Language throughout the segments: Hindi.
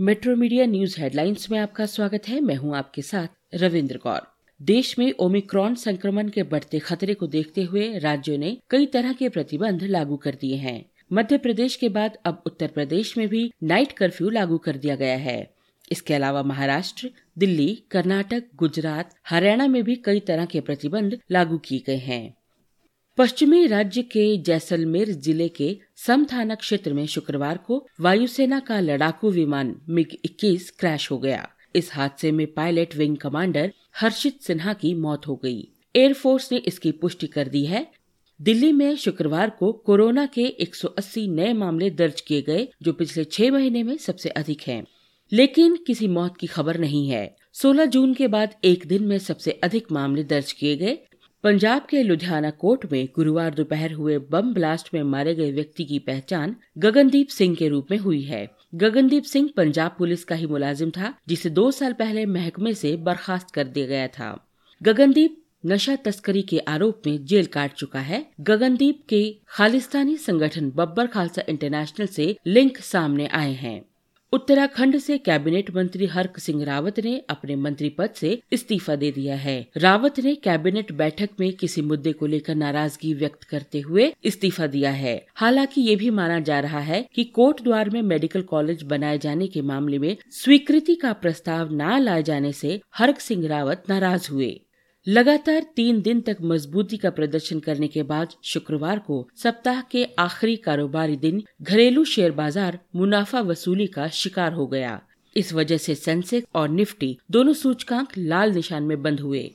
मेट्रो मीडिया न्यूज़ हेडलाइंस में आपका स्वागत है। मैं हूँ आपके साथ रविंद्र कौर। देश में ओमिक्रॉन संक्रमण के बढ़ते खतरे को देखते हुए राज्यों ने कई तरह के प्रतिबंध लागू कर दिए हैं। मध्य प्रदेश के बाद अब उत्तर प्रदेश में भी नाइट कर्फ्यू लागू कर दिया गया है। इसके अलावा महाराष्ट्र, दिल्ली, कर्नाटक, गुजरात, हरियाणा में भी कई तरह के प्रतिबंध लागू किए गए हैं। पश्चिमी राज्य के जैसलमेर ज़िले के सम थाना क्षेत्र में शुक्रवार को वायुसेना का लड़ाकू विमान मिग 21 क्रैश हो गया इस हादसे में pilot wing commander Harshit Sinha की मौत हो गई। एयरफोर्स ने इसकी पुष्टि कर दी है दिल्ली में शुक्रवार को कोरोना के 180 नए मामले दर्ज किए गए, जो पिछले छह महीने में सबसे अधिक हैं। लेकिन किसी मौत की खबर नहीं है 16 जून के बाद एक दिन में सबसे अधिक मामले दर्ज किए गए पंजाब के लुधियाना कोर्ट में गुरुवार दोपहर हुए बम ब्लास्ट में मारे गए व्यक्ति की पहचान गगनदीप सिंह के रूप में हुई है। गगनदीप सिंह पंजाब पुलिस का ही मुलाजिम था, जिसे दो साल पहले महकमे से बर्खास्त कर दिया गया था। गगनदीप नशा तस्करी के आरोप में जेल काट चुका है। गगनदीप के खालिस्तानी संगठन बब्बर खालसा इंटरनेशनल से लिंक सामने आए हैं। उत्तराखंड से कैबिनेट मंत्री हरक सिंह रावत ने अपने मंत्री पद से इस्तीफा दे दिया है। रावत ने कैबिनेट बैठक में किसी मुद्दे को लेकर नाराज़गी व्यक्त करते हुए इस्तीफा दिया है। हालाँकि ये भी माना जा रहा है कि कोट द्वार में मेडिकल कॉलेज बनाए जाने के मामले में स्वीकृति का प्रस्ताव न लाए जाने से हरक सिंह रावत नाराज़ हुए। लगातार तीन दिन तक मजबूती का प्रदर्शन करने के बाद शुक्रवार को सप्ताह के आखिरी कारोबारी दिन घरेलू शेयर बाज़ार मुनाफा वसूली का शिकार हो गया। इस वजह से सेंसेक्स और निफ्टी दोनों सूचकांक लाल निशान में बंद हुए।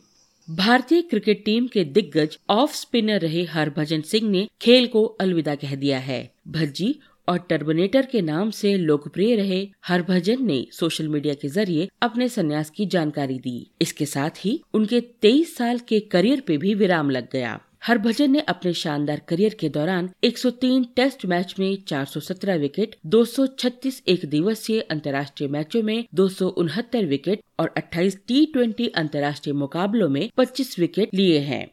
भारतीय क्रिकेट टीम के दिग्गज ऑफ़ स्पिनर रहे हरभजन सिंह ने खेल को अलविदा कह दिया है। भज्जी और टर्मिनेटर के नाम से लोकप्रिय रहे हरभजन ने सोशल मीडिया के ज़रिए अपने संन्यास की जानकारी दी। इसके साथ ही उनके 23 साल के करियर पे भी विराम लग गया। हरभजन ने अपने शानदार करियर के दौरान 103 टेस्ट मैच में 417 विकेट 236 एक दिवसीय अंतर्राष्ट्रीय मैचों में दो सौ उनहत्तर विकेट और 28 टी ट्वेंटी अंतर्राष्ट्रीय मुकाबलों में 25 विकेट लिए हैं।